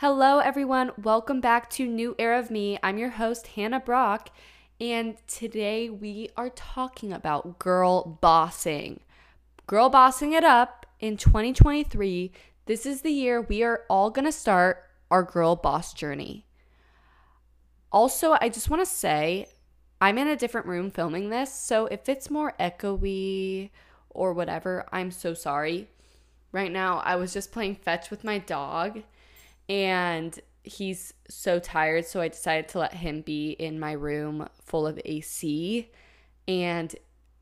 Hello, everyone. Welcome back to New Era of Me. I'm your host, Hannah Brock, and today we are talking about girl bossing. Girl bossing it up in 2023. This is the year we are all going to start our girl boss journey. Also, I just want to say I'm in a different room filming this, so if it's more echoey or whatever, I'm so sorry. Right now, I was just playing fetch with my dog and he's so tired so i decided to let him be in my room full of ac and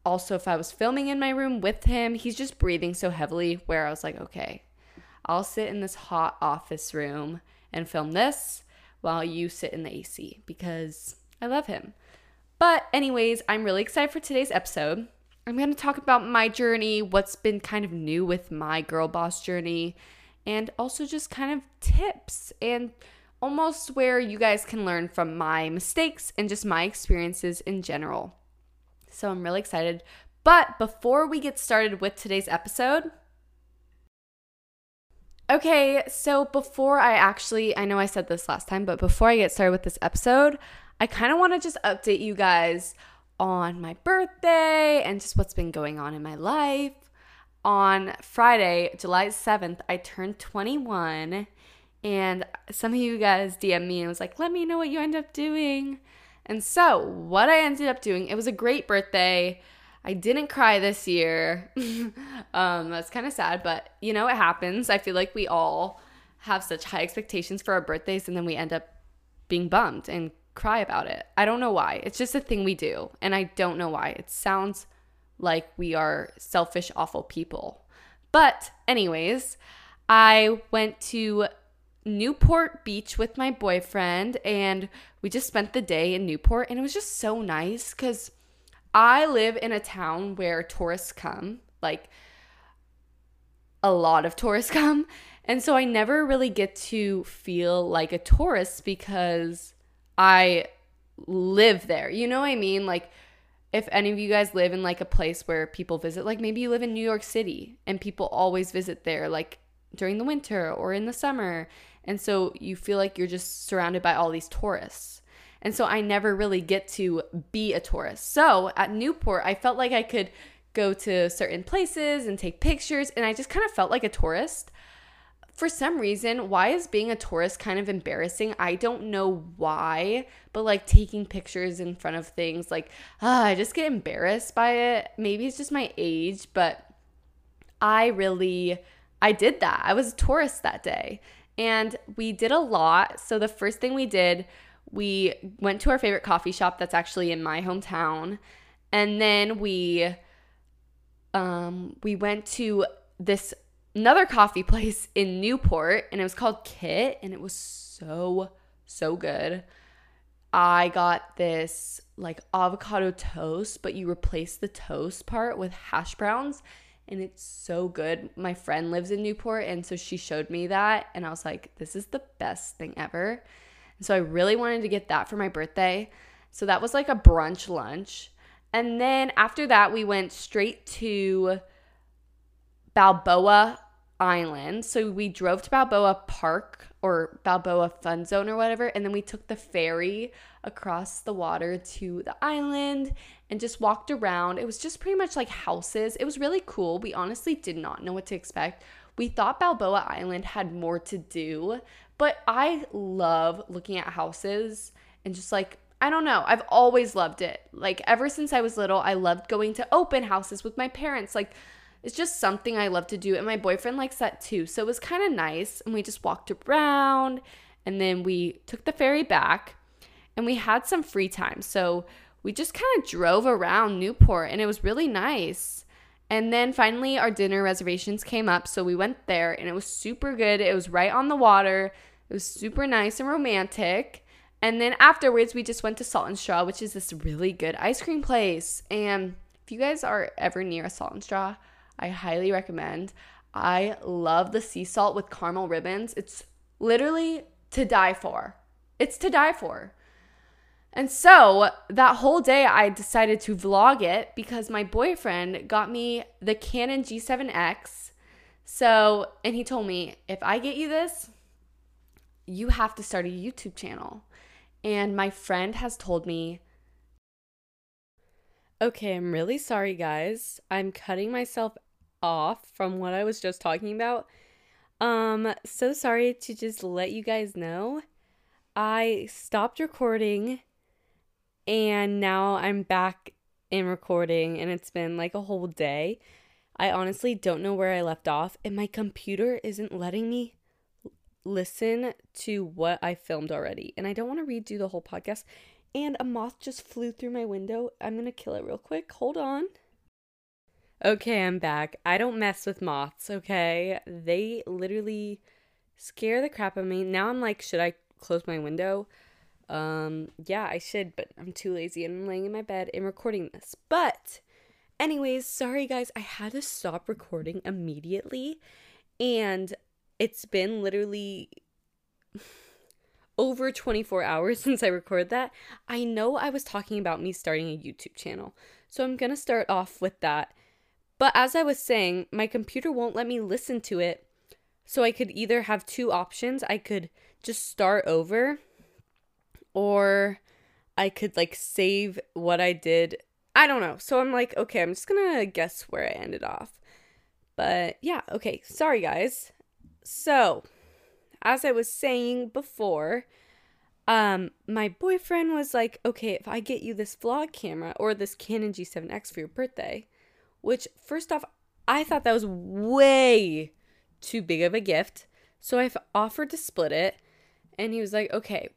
also if i was filming in my room with him he's just breathing so heavily where i was like okay i'll sit in this hot office room and film this while you sit in the ac because i love him. But anyways i'm really excited for today's episode. I'm going to talk about my journey what's been kind of new with my girl boss journey and also just kind of tips and almost where you guys can learn from my mistakes and just my experiences in general. So I'm really excited. But before we get started with today's episode, Okay, so before I actually, I know I said this last time, but before I get started with this episode, I kind of want to just update you guys on my birthday and just what's been going on in my life on Friday, July 7th, I turned 21 and some of you guys DM me and was like, let me know what you end up doing. And so, what I ended up doing, it was a great birthday. I didn't cry this year. um, that's kind of sad, but you know, it happens. I feel like we all have such high expectations for our birthdays and then we end up being bummed and cry about it. I don't know why. It's just a thing we do. And I don't know why. It sounds like we are selfish, awful people. But, anyways, I went to Newport Beach with my boyfriend and we just spent the day in Newport and it was just so nice because I live in a town where tourists come, like a lot of tourists come. And so I never really get to feel like a tourist because I live there. You know what I mean? Like, if any of you guys live in like a place where people visit, like maybe you live in New York City and people always visit there, like during the winter or in the summer. And so you feel like you're just surrounded by all these tourists. And so I never really get to be a tourist. So at Newport, I felt like I could go to certain places and take pictures, and I just kind of felt like a tourist for some reason, why is being a tourist kind of embarrassing? I don't know why, but like taking pictures in front of things, like, ah, I just get embarrassed by it. Maybe it's just my age, but I really, I did that. I was a tourist that day and we did a lot. So the first thing we did, we went to our favorite coffee shop that's actually in my hometown. And then we, um, we went to this another coffee place in Newport and it was called Kit and it was so so good. I got this like avocado toast, but you replace the toast part with hash browns and it's so good. My friend lives in Newport and so she showed me that and I was like, this is the best thing ever. And so I really wanted to get that for my birthday. So that was like a brunch lunch. And then after that, we went straight to Balboa Island. So we drove to Balboa Park or Balboa Fun Zone or whatever, and then we took the ferry across the water to the island and just walked around. It was just pretty much like houses. It was really cool. We honestly did not know what to expect. We thought Balboa Island had more to do, but I love looking at houses and just like I don't know. I've always loved it. Like ever since I was little, I loved going to open houses with my parents. Like it's just something I love to do. And my boyfriend likes that too. So it was kind of nice. And we just walked around and then we took the ferry back and we had some free time. So we just kind of drove around Newport and it was really nice. And then finally, our dinner reservations came up. So we went there and it was super good. It was right on the water, it was super nice and romantic. And then afterwards, we just went to Salt and Straw, which is this really good ice cream place. And if you guys are ever near a Salt and Straw, I highly recommend. I love the sea salt with caramel ribbons. It's literally to die for. It's to die for. And so that whole day, I decided to vlog it because my boyfriend got me the Canon G7X. So, and he told me, if I get you this, you have to start a YouTube channel. And my friend has told me, okay, I'm really sorry, guys. I'm cutting myself off from what I was just talking about. Um, so sorry to just let you guys know. I stopped recording and now I'm back in recording and it's been like a whole day. I honestly don't know where I left off and my computer isn't letting me listen to what I filmed already. And I don't want to redo the whole podcast. And a moth just flew through my window. I'm going to kill it real quick. Hold on. Okay, I'm back. I don't mess with moths, okay? They literally scare the crap out of me. Now I'm like, should I close my window? Um, yeah, I should, but I'm too lazy and I'm laying in my bed and recording this. But, anyways, sorry guys, I had to stop recording immediately. And it's been literally over 24 hours since I recorded that. I know I was talking about me starting a YouTube channel. So I'm going to start off with that. But as I was saying, my computer won't let me listen to it. So I could either have two options. I could just start over or I could like save what I did. I don't know. So I'm like, okay, I'm just going to guess where I ended off. But yeah, okay. Sorry guys. So, as I was saying before, um, my boyfriend was like, okay, if I get you this vlog camera or this Canon G7X for your birthday, which, first off, I thought that was way too big of a gift. So I've offered to split it. And he was like, okay,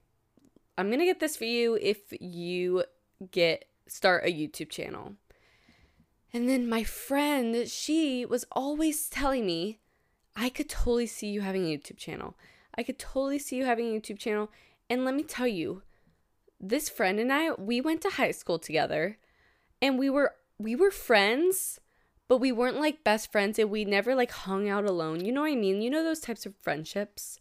I'm going to get this for you if you get start a YouTube channel. And then my friend, she was always telling me I could totally see you having a YouTube channel. I could totally see you having a YouTube channel. And let me tell you, this friend and I, we went to high school together and we were we were friends, but we weren't like best friends and we never like hung out alone. You know what I mean? You know those types of friendships?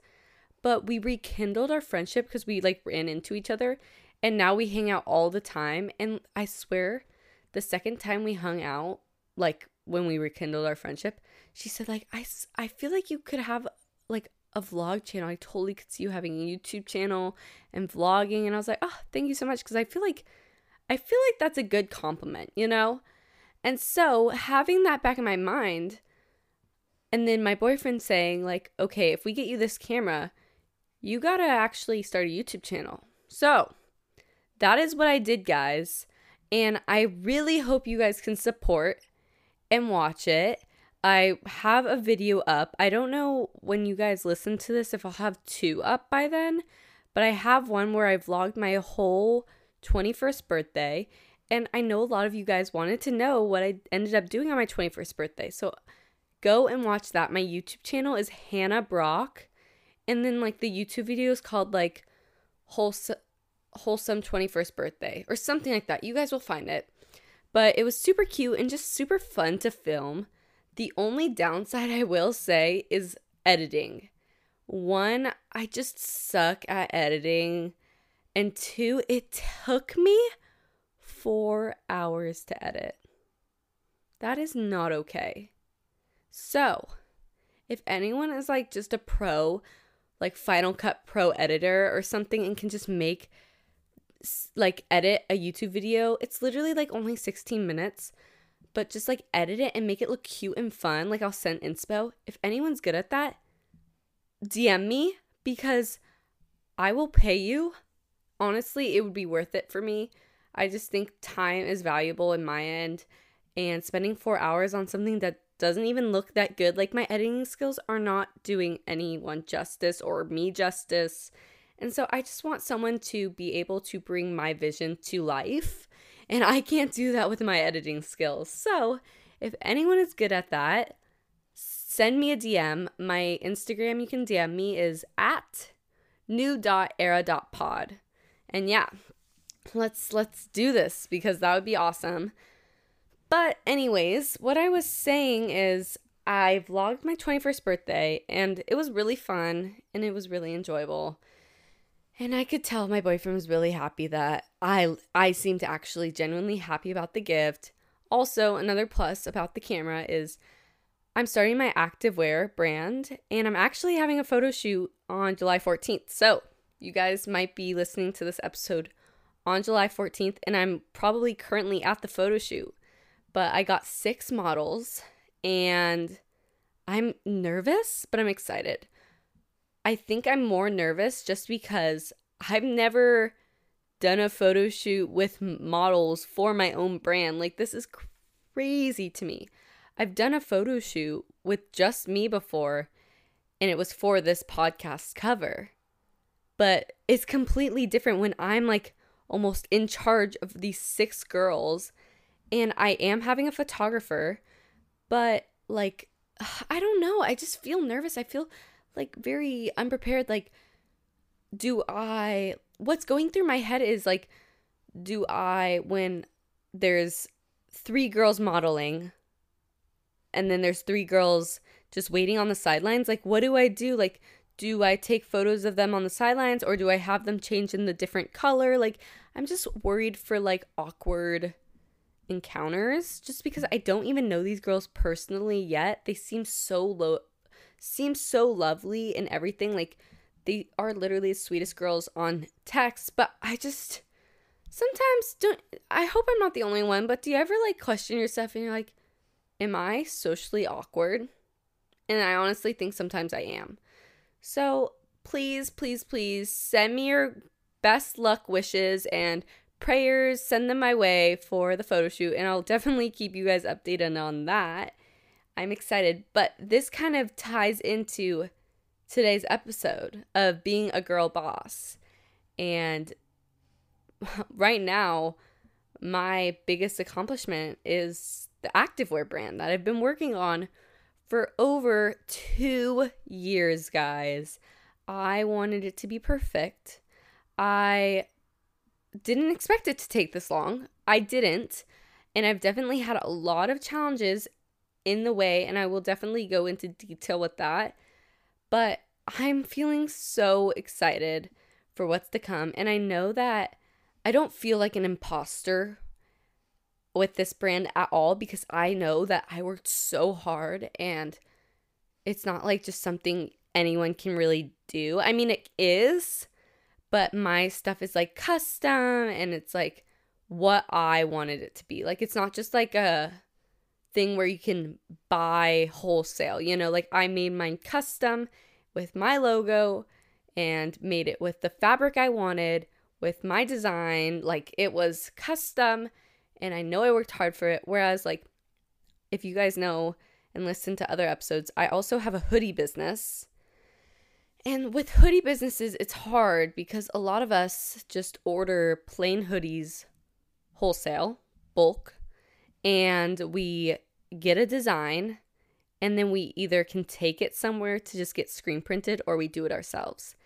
But we rekindled our friendship because we like ran into each other and now we hang out all the time and I swear the second time we hung out like when we rekindled our friendship, she said like I I feel like you could have like a vlog channel. I totally could see you having a YouTube channel and vlogging and I was like, "Oh, thank you so much" because I feel like I feel like that's a good compliment, you know? And so, having that back in my mind and then my boyfriend saying like, "Okay, if we get you this camera, you got to actually start a YouTube channel." So, that is what I did, guys. And I really hope you guys can support and watch it. I have a video up. I don't know when you guys listen to this if I'll have two up by then, but I have one where I vlogged my whole 21st birthday. And I know a lot of you guys wanted to know what I ended up doing on my 21st birthday. So go and watch that. My YouTube channel is Hannah Brock. And then like the YouTube video is called like wholesome wholesome 21st birthday or something like that. You guys will find it. But it was super cute and just super fun to film. The only downside I will say is editing. One, I just suck at editing. And two, it took me four hours to edit. That is not okay. So, if anyone is like just a pro, like Final Cut Pro editor or something, and can just make like edit a YouTube video, it's literally like only 16 minutes but just like edit it and make it look cute and fun. Like I'll send inspo. If anyone's good at that, DM me because I will pay you. Honestly, it would be worth it for me. I just think time is valuable in my end and spending 4 hours on something that doesn't even look that good like my editing skills are not doing anyone justice or me justice. And so I just want someone to be able to bring my vision to life and I can't do that with my editing skills. So, if anyone is good at that, send me a DM. My Instagram you can DM me is at new.era.pod. And yeah, let's let's do this because that would be awesome. But anyways, what I was saying is I vlogged my 21st birthday and it was really fun and it was really enjoyable. And I could tell my boyfriend was really happy that I I seemed actually genuinely happy about the gift. Also, another plus about the camera is I'm starting my activewear brand and I'm actually having a photo shoot on July 14th. So, you guys might be listening to this episode on July 14th, and I'm probably currently at the photo shoot. But I got six models and I'm nervous, but I'm excited. I think I'm more nervous just because I've never done a photo shoot with models for my own brand. Like, this is crazy to me. I've done a photo shoot with just me before, and it was for this podcast cover. But it's completely different when I'm like almost in charge of these six girls, and I am having a photographer, but like, I don't know. I just feel nervous. I feel like very unprepared. Like, do I, what's going through my head is like, do I, when there's three girls modeling, and then there's three girls just waiting on the sidelines, like, what do I do? Like, do I take photos of them on the sidelines or do I have them change in the different color? Like, I'm just worried for like awkward encounters just because I don't even know these girls personally yet. They seem so low seem so lovely and everything like they are literally the sweetest girls on text, but I just sometimes don't I hope I'm not the only one, but do you ever like question yourself and you're like am I socially awkward? And I honestly think sometimes I am. So please, please, please send me your best luck wishes and prayers. Send them my way for the photo shoot, and I'll definitely keep you guys updated on that. I'm excited, but this kind of ties into today's episode of being a girl boss. And right now, my biggest accomplishment is the activewear brand that I've been working on for over two years, guys. I wanted it to be perfect. I didn't expect it to take this long. I didn't. And I've definitely had a lot of challenges in the way, and I will definitely go into detail with that. But I'm feeling so excited for what's to come. And I know that I don't feel like an imposter with this brand at all because I know that I worked so hard and it's not like just something anyone can really do. I mean, it is, but my stuff is like custom and it's like what I wanted it to be. Like, it's not just like a thing where you can buy wholesale, you know, like I made mine custom with my logo and made it with the fabric I wanted, with my design. Like, it was custom and I know I worked hard for it. Whereas, like, if you guys know and listen to other episodes, I also have a hoodie business. And with hoodie businesses, it's hard because a lot of us just order plain hoodies wholesale, bulk, and we get a design and then we either can take it somewhere to just get screen printed or we do it ourselves.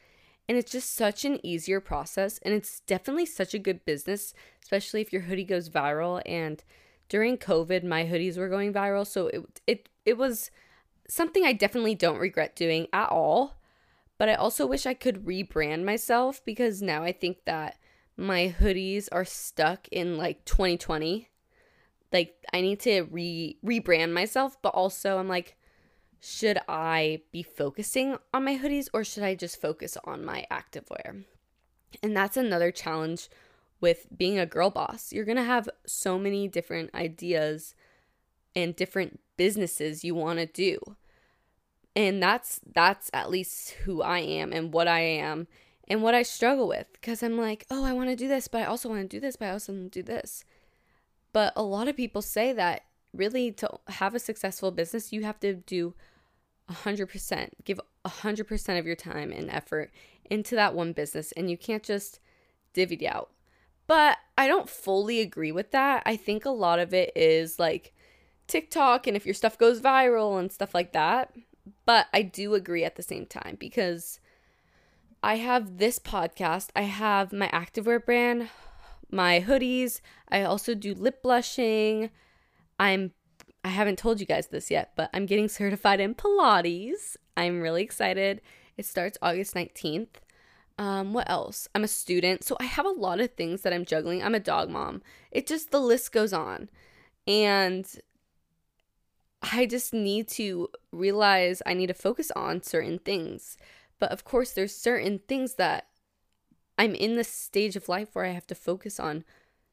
And it's just such an easier process. And it's definitely such a good business, especially if your hoodie goes viral. And during COVID, my hoodies were going viral. So it, it, it was something I definitely don't regret doing at all. But I also wish I could rebrand myself because now I think that my hoodies are stuck in like 2020. Like I need to re rebrand myself, but also I'm like should I be focusing on my hoodies or should I just focus on my activewear? And that's another challenge with being a girl boss. You're going to have so many different ideas and different businesses you want to do. And that's that's at least who I am and what I am and what I struggle with because I'm like, "Oh, I want to do this, but I also want to do this, but I also want to do this." But a lot of people say that really to have a successful business, you have to do 100%, give 100% of your time and effort into that one business and you can't just divvy it out. But I don't fully agree with that. I think a lot of it is like TikTok and if your stuff goes viral and stuff like that. But I do agree at the same time because I have this podcast, I have my activewear brand, my hoodies, I also do lip blushing. I'm I haven't told you guys this yet, but I'm getting certified in Pilates. I'm really excited. It starts August 19th. Um, what else? I'm a student, so I have a lot of things that I'm juggling. I'm a dog mom. It just the list goes on. And I just need to realize I need to focus on certain things. But of course, there's certain things that I'm in the stage of life where I have to focus on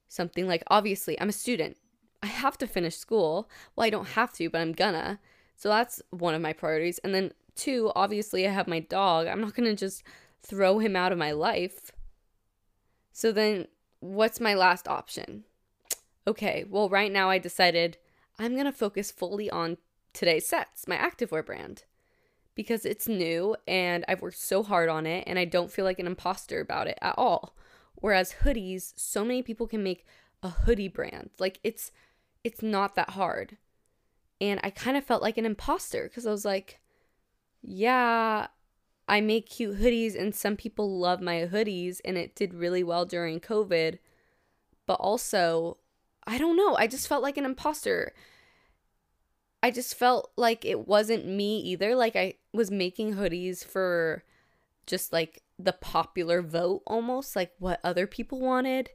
something like obviously, I'm a student. I have to finish school. Well, I don't have to, but I'm gonna. So that's one of my priorities. And then two, obviously, I have my dog. I'm not gonna just throw him out of my life. So then, what's my last option? Okay, well, right now I decided I'm gonna focus fully on today's sets, my activewear brand because it's new and I've worked so hard on it and I don't feel like an imposter about it at all. Whereas hoodies, so many people can make a hoodie brand. Like it's it's not that hard. And I kind of felt like an imposter cuz I was like, yeah, I make cute hoodies and some people love my hoodies and it did really well during COVID. But also, I don't know, I just felt like an imposter. I just felt like it wasn't me either. Like I was making hoodies for just like the popular vote almost, like what other people wanted.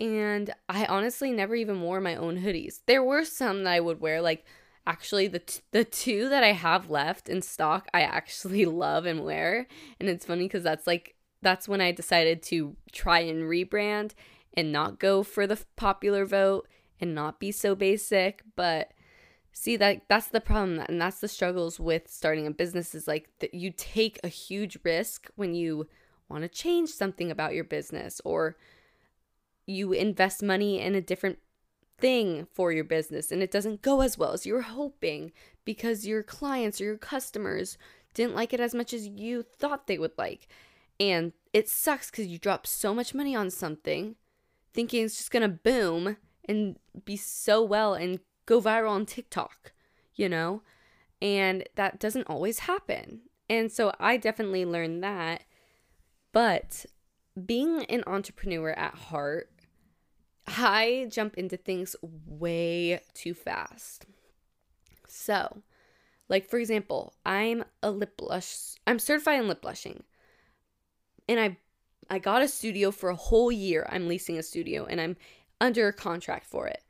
And I honestly never even wore my own hoodies. There were some that I would wear like actually the t- the two that I have left in stock I actually love and wear. And it's funny cuz that's like that's when I decided to try and rebrand and not go for the popular vote and not be so basic, but see that that's the problem and that's the struggles with starting a business is like that you take a huge risk when you want to change something about your business or you invest money in a different thing for your business and it doesn't go as well as you were hoping because your clients or your customers didn't like it as much as you thought they would like and it sucks because you drop so much money on something thinking it's just gonna boom and be so well and go viral on TikTok, you know? And that doesn't always happen. And so I definitely learned that. But being an entrepreneur at heart, I jump into things way too fast. So, like for example, I'm a lip blush I'm certified in lip blushing. And I I got a studio for a whole year. I'm leasing a studio and I'm under a contract for it.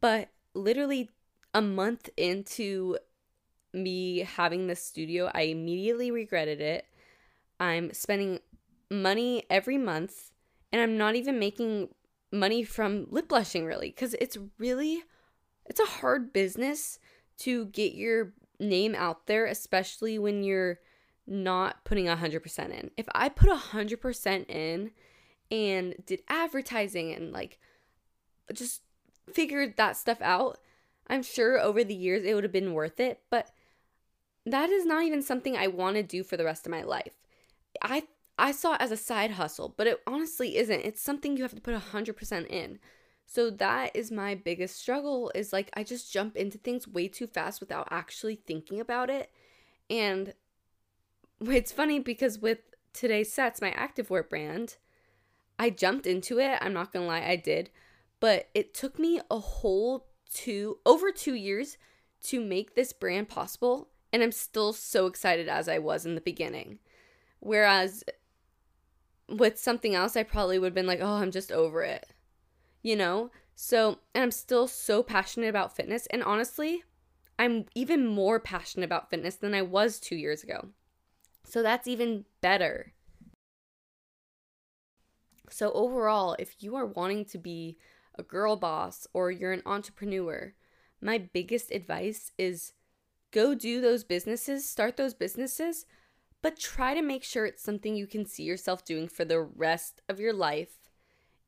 But literally a month into me having this studio, I immediately regretted it. I'm spending money every month and I'm not even making money from lip blushing really cuz it's really it's a hard business to get your name out there especially when you're not putting 100% in. If I put 100% in and did advertising and like just figured that stuff out, I'm sure over the years it would have been worth it, but that is not even something I want to do for the rest of my life. I I saw it as a side hustle, but it honestly isn't. It's something you have to put 100% in. So that is my biggest struggle is like I just jump into things way too fast without actually thinking about it. And it's funny because with today's sets, my activewear brand, I jumped into it. I'm not going to lie, I did but it took me a whole two over two years to make this brand possible and i'm still so excited as i was in the beginning whereas with something else i probably would have been like oh i'm just over it. You know? So and i'm still so passionate about fitness and honestly i'm even more passionate about fitness than i was two years ago. So that's even better. So overall if you are wanting to be a girl boss, or you're an entrepreneur, my biggest advice is go do those businesses, start those businesses, but try to make sure it's something you can see yourself doing for the rest of your life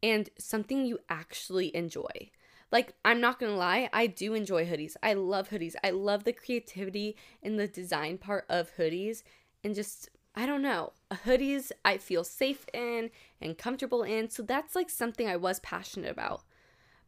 and something you actually enjoy. Like, I'm not gonna lie, I do enjoy hoodies. I love hoodies. I love the creativity and the design part of hoodies and just I don't know. Hoodies I feel safe in and comfortable in. So that's like something I was passionate about.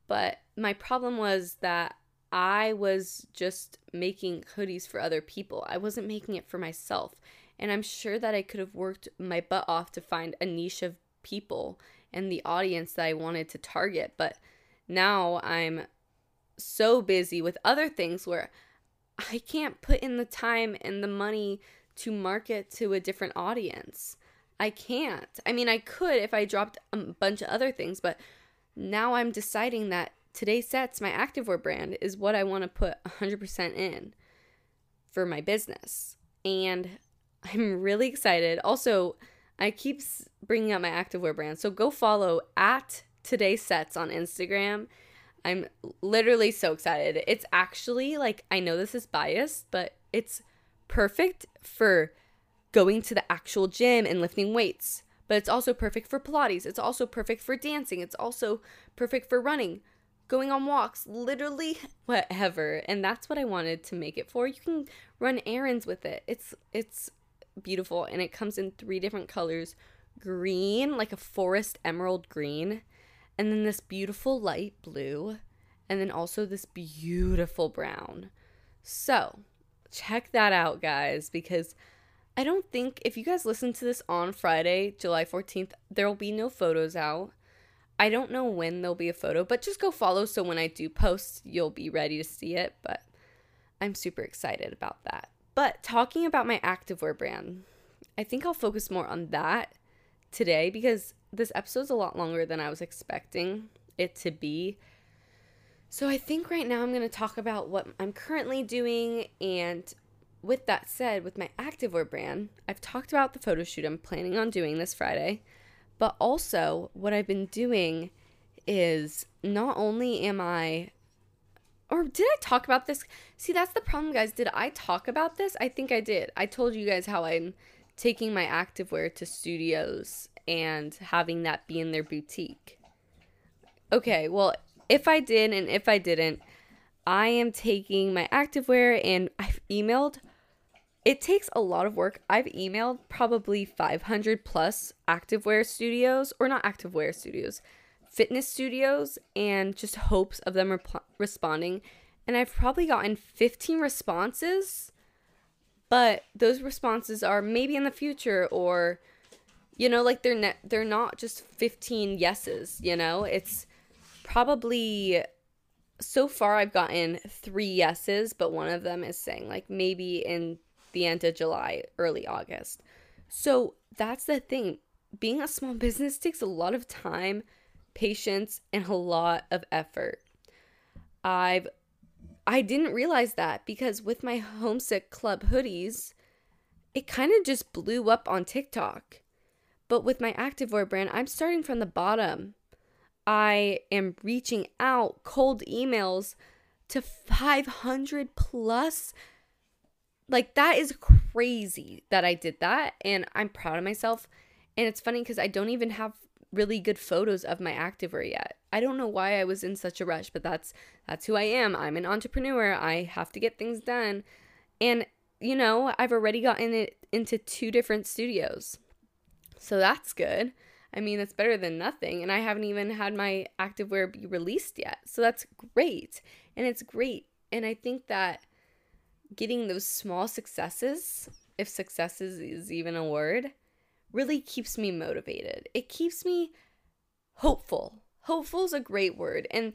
But my problem was that I was just making hoodies for other people. I wasn't making it for myself. And I'm sure that I could have worked my butt off to find a niche of people and the audience that I wanted to target. But now I'm so busy with other things where I can't put in the time and the money to market to a different audience. I can't. I mean, I could if I dropped a bunch of other things, but now I'm deciding that Today Sets, my activewear brand, is what I want to put 100% in for my business. And I'm really excited. Also, I keep bringing up my activewear brand. So go follow at Today Sets on Instagram. I'm literally so excited. It's actually like, I know this is biased, but it's perfect for going to the actual gym and lifting weights. But it's also perfect for Pilates. It's also perfect for dancing. It's also perfect for running, going on walks, literally whatever. And that's what I wanted to make it for. You can run errands with it. It's it's beautiful and it comes in three different colors. Green, like a forest emerald green, and then this beautiful light blue, and then also this beautiful brown. So, check that out, guys, because I don't think if you guys listen to this on Friday, July 14th, there will be no photos out. I don't know when there'll be a photo, but just go follow so when I do post, you'll be ready to see it. But I'm super excited about that. But talking about my activewear brand, I think I'll focus more on that today because this episode's a lot longer than I was expecting it to be. So I think right now I'm going to talk about what I'm currently doing and with that said, with my activewear brand, I've talked about the photo shoot I'm planning on doing this Friday, but also what I've been doing is not only am I or did I talk about this? See, that's the problem, guys. Did I talk about this? I think I did. I told you guys how I'm taking my activewear to studios and having that be in their boutique. Okay, well, if I did and if I didn't, I am taking my activewear and I've emailed. It takes a lot of work. I've emailed probably 500 plus activewear studios, or not activewear studios, fitness studios, and just hopes of them rep- responding. And I've probably gotten 15 responses, but those responses are maybe in the future or you know like they're ne- they're not just 15 yeses you know it's probably so far I've gotten three yeses, but one of them is saying like maybe in the end of July, early August. So that's the thing. Being a small business takes a lot of time, patience, and a lot of effort. I've I didn't realize that because with my homesick club hoodies, it kind of just blew up on TikTok. But with my activewear brand, I'm starting from the bottom. I am reaching out cold emails to 500 plus. Like, that is crazy that I did that. And I'm proud of myself. And it's funny because I don't even have really good photos of my activewear yet. I don't know why I was in such a rush, but that's that's who I am. I'm an entrepreneur. I have to get things done. And you know, I've already gotten it into two different studios. So that's good. I mean, that's better than nothing. And I haven't even had my activewear be released yet. So that's great. And it's great. And I think that getting those small successes, if successes is even a word, really keeps me motivated. It keeps me hopeful. Hopeful is a great word. And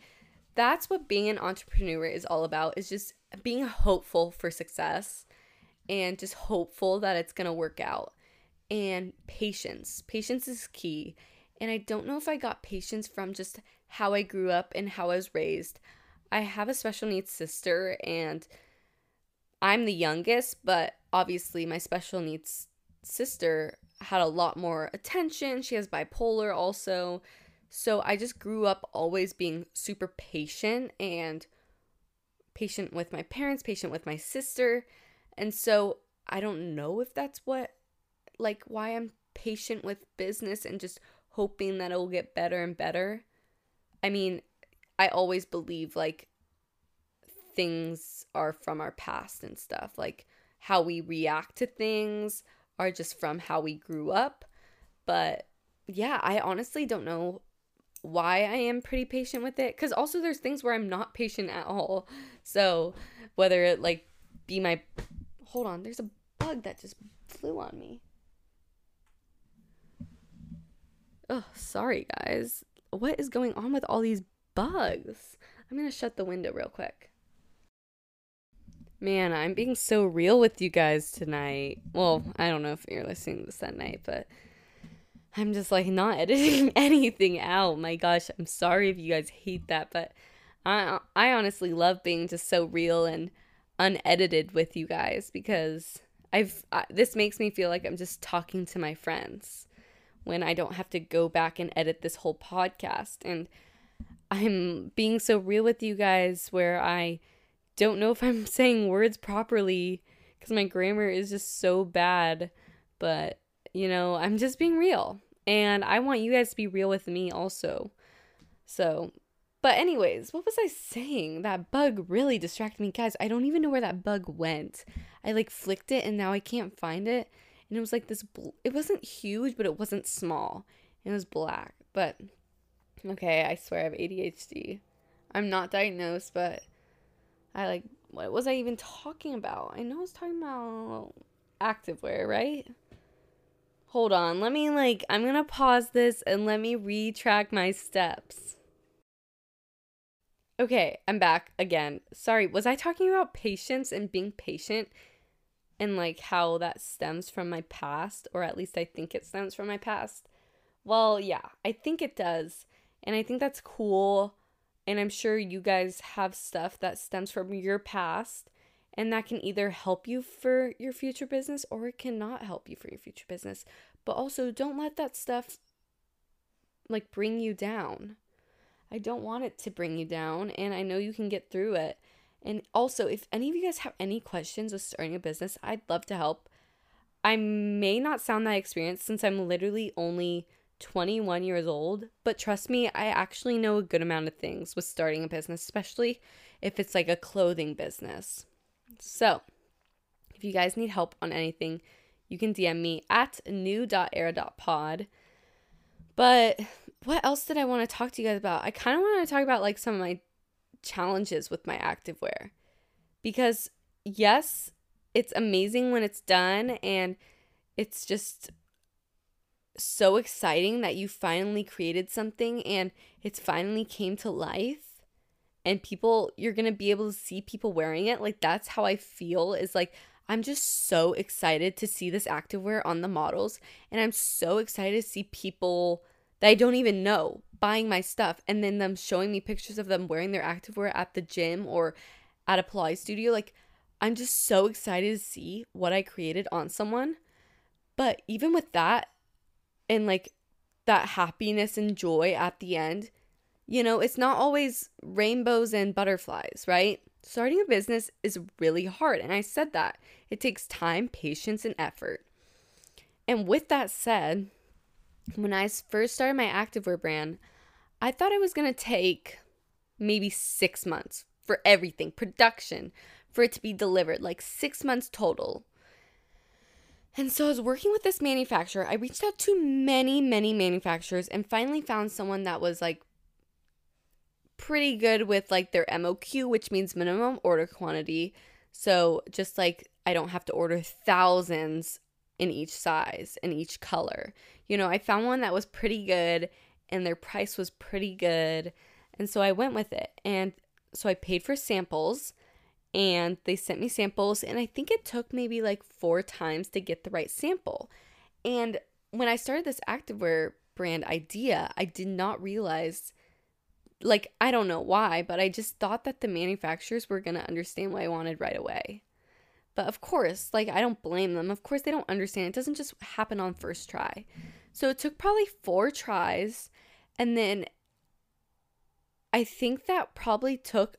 that's what being an entrepreneur is all about is just being hopeful for success and just hopeful that it's going to work out and patience. Patience is key. And I don't know if I got patience from just how I grew up and how I was raised. I have a special needs sister, and I'm the youngest, but obviously, my special needs sister had a lot more attention. She has bipolar also. So I just grew up always being super patient and patient with my parents, patient with my sister. And so I don't know if that's what like why I'm patient with business and just hoping that it will get better and better. I mean, I always believe like things are from our past and stuff. Like how we react to things are just from how we grew up. But yeah, I honestly don't know why I am pretty patient with it cuz also there's things where I'm not patient at all. So, whether it like be my Hold on, there's a bug that just flew on me. Oh, sorry, guys. What is going on with all these bugs? I'm going to shut the window real quick. Man, I'm being so real with you guys tonight. Well, I don't know if you're listening to this at night, but I'm just like not editing anything out. My gosh, I'm sorry if you guys hate that, but I I honestly love being just so real and unedited with you guys because I've uh, this makes me feel like I'm just talking to my friends when I don't have to go back and edit this whole podcast and I'm being so real with you guys where I don't know if I'm saying words properly cuz my grammar is just so bad but you know, I'm just being real and I want you guys to be real with me also. So, but anyways, what was I saying? That bug really distracted me. Guys, I don't even know where that bug went. I like flicked it and now I can't find it. And it was like this bl- it wasn't huge, but it wasn't small. It was black. But okay, I swear I have ADHD. I'm not diagnosed, but I like what was I even talking about? I know I was talking about activewear, right? Hold on. Let me like I'm to pause this and let me retrack my steps. Okay, I'm back again. Sorry, was I talking about patience and being patient and like how that stems from my past, or at least I think it stems from my past? Well, yeah, I think it does. And I think that's cool. And I'm sure you guys have stuff that stems from your past and that can either help you for your future business or it cannot help you for your future business. But also, don't let that stuff like bring you down I don't want it to bring you down, and I know you can get through it. And also, if any of you guys have any questions with starting a business, I'd love to help. I may not sound that experienced since I'm literally only 21 years old, but trust me, I actually know a good amount of things with starting a business, especially if it's like a clothing business. So, if you guys need help on anything, you can DM me at new.era.pod. But what else did I want to talk to you guys about? I kind of want to talk about like some of my challenges with my activewear. Because yes, it's amazing when it's done and it's just so exciting that you finally created something and it's finally came to life and people you're going to be able to see people wearing it like that's how I feel is like I'm just so excited to see this activewear on the models and I'm so excited to see people that I don't even know buying my stuff and then them showing me pictures of them wearing their activewear at the gym or at a Pilates studio. Like, I'm just so excited to see what I created on someone. But even with that and like that happiness and joy at the end, you know, it's not always rainbows and butterflies, right? Starting a business is really hard. And I said that. It takes time, patience, and effort. And with that said, when I first started my activewear brand, I thought it was going to take maybe six months for everything, production, for it to be delivered, like six months total. And so I was working with this manufacturer. I reached out to many, many manufacturers and finally found someone that was like pretty good with like their MOQ, which means minimum order quantity. So just like I don't have to order thousands in each size and each color. You know, I found one that was pretty good and their price was pretty good. And so I went with it. And so I paid for samples and they sent me samples and I think it took maybe like 4 times to get the right sample. And when I started this activewear brand idea, I did not realize like I don't know why, but I just thought that the manufacturers were going to understand what I wanted right away. But of course, like I don't blame them. Of course they don't understand. It doesn't just happen on first try. So it took probably 4 tries and then I think that probably took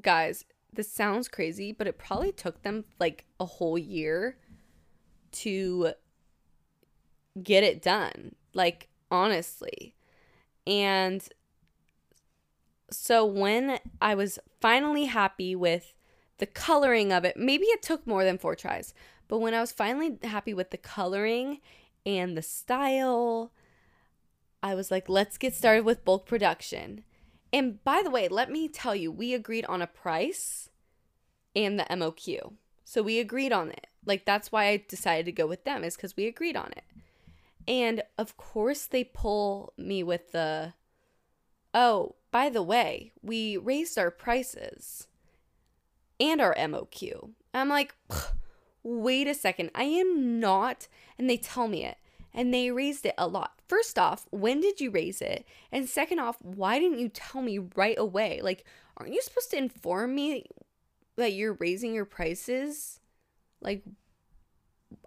guys, this sounds crazy, but it probably took them like a whole year to get it done. Like honestly. And so when I was finally happy with the coloring of it, maybe it took more than four tries, but when I was finally happy with the coloring and the style, I was like, let's get started with bulk production. And by the way, let me tell you, we agreed on a price and the MOQ. So we agreed on it. Like that's why I decided to go with them is cuz we agreed on it. And of course they pull me with the Oh, by the way, we raised our prices and our MOQ. I'm like, wait a second, I am not, and they tell me it. And they raised it a lot. First off, when did you raise it? And second off, why didn't you tell me right away? Like, aren't you supposed to inform me that you're raising your prices? Like,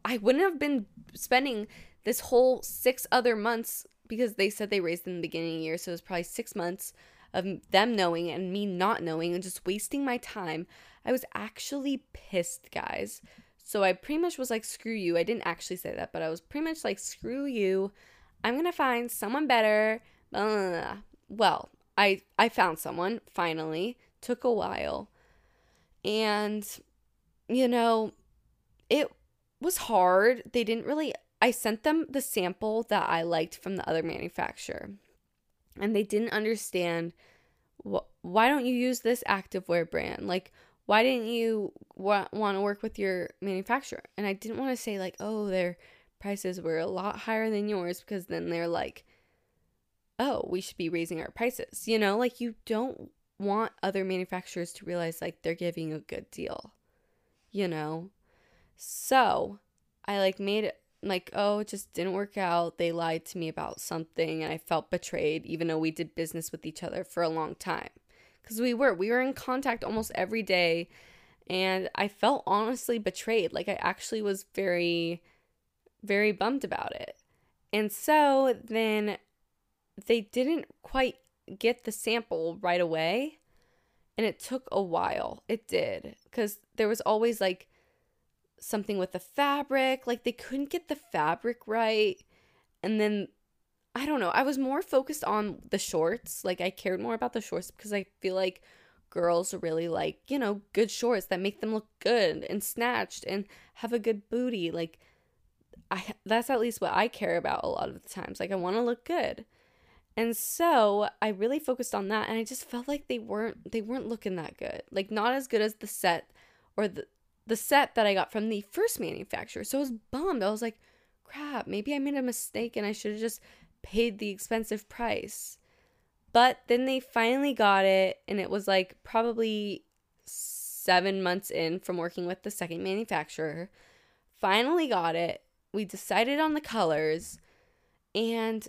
I wouldn't have been spending this whole six other months because they said they raised in the beginning of the year. So it was probably six months of them knowing and me not knowing and just wasting my time. I was actually pissed, guys. So I pretty much was like, screw you. I didn't actually say that, but I was pretty much like, screw you. I'm going to find someone better. Well, I, I found someone finally. Took a while. And, you know, it was hard. They didn't really, I sent them the sample that I liked from the other manufacturer. And they didn't understand wh- why don't you use this activewear brand? Like, why didn't you wa- want to work with your manufacturer? And I didn't want to say, like, oh, their prices were a lot higher than yours because then they're like, oh, we should be raising our prices. You know, like, you don't want other manufacturers to realize, like, they're giving a good deal, you know? So I like made it like, oh, it just didn't work out. They lied to me about something and I felt betrayed, even though we did business with each other for a long time. Because we were, we were in contact almost every day. And I felt honestly betrayed. Like I actually was very, very bummed about it. And so then they didn't quite get the sample right away. And it took a while. It did. Because there was always like something with the fabric. Like they couldn't get the fabric right. And then I don't know. I was more focused on the shorts. Like I cared more about the shorts because I feel like girls really like, you know, good shorts that make them look good and snatched and have a good booty. Like I that's at least what I care about a lot of the times. Like I want to look good. And so I really focused on that and I just felt like they weren't they weren't looking that good. Like not as good as the set or the the set that I got from the first manufacturer. So I was bummed. I was like, crap, maybe I made a mistake and I should have just paid the expensive price. But then they finally got it, and it was like probably seven months in from working with the second manufacturer. Finally got it. We decided on the colors, and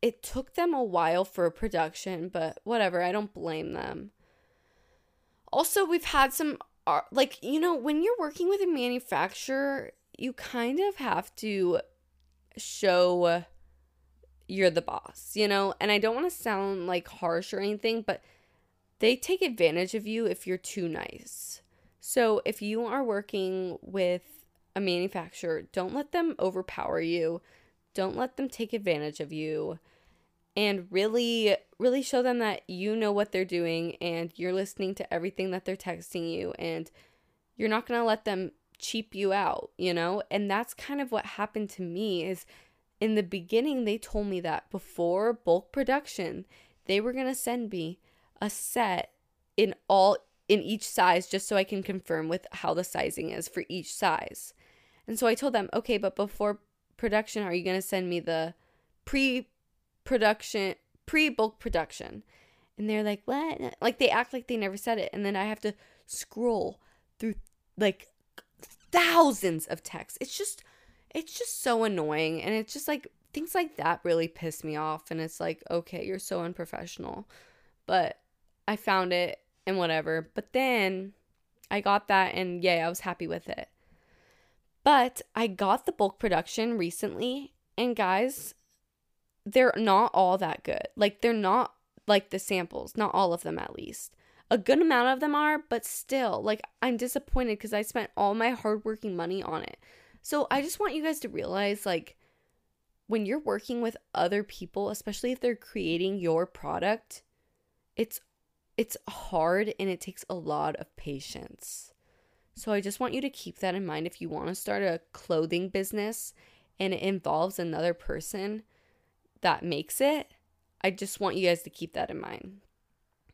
it took them a while for production, but whatever, I don't blame them. Also, we've had some like you know when you're working with a manufacturer you kind of have to show you're the boss you know? And i don't want to sound like harsh or anything but they take advantage of you if you're too nice. So if you are working with a manufacturer don't let them overpower you. Don't let them take advantage of you. And really really show them that you know what they're doing and you're listening to everything that they're texting you and you're not going to let them cheap you out, you know? And that's kind of what happened to me is in the beginning they told me that before bulk production, they were going to send me a set in all in each size just so I can confirm with how the sizing is for each size. And so I told them, "Okay, but before production, are you going to send me the pre production, pre bulk production. And they're like, what? Like they act like they never said it. And then I have to scroll through like thousands of texts. It's just, it's just so annoying. And it's just like things like that really piss me off. And it's like, okay, you're so unprofessional. But I found it and whatever. But then I got that and yay, I was happy with it. But I got the bulk production recently. And guys, they're not all that good. Like they're not like the samples, not all of them at least. A good amount of them are, but still, like I'm disappointed because I spent all my hardworking money on it. So I just want you guys to realize like when you're working with other people, especially if they're creating your product, it's it's hard and it takes a lot of patience. So I just want you to keep that in mind if you want to start a clothing business and it involves another person that makes it. I just want you guys to keep that in mind.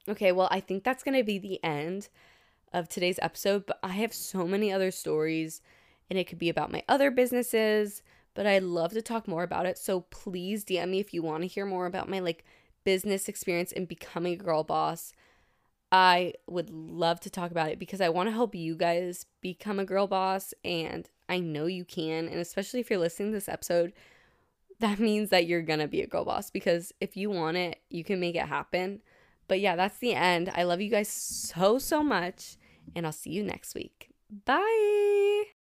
Okay, well, I think that's going to be the end of today's episode, but I have so many other stories and it could be about my other businesses, but I'd love to talk more about it. So please DM me if you want to hear more about my like business experience and becoming a girl boss. I would love to talk about it because I want to help you guys become a girl boss and I know you can. And especially if you're listening to this episode, that means that you're gonna be a girl boss because if you want it, you can make it happen. But yeah, that's the end. I love you guys so, so much. And I'll see you next week. Bye.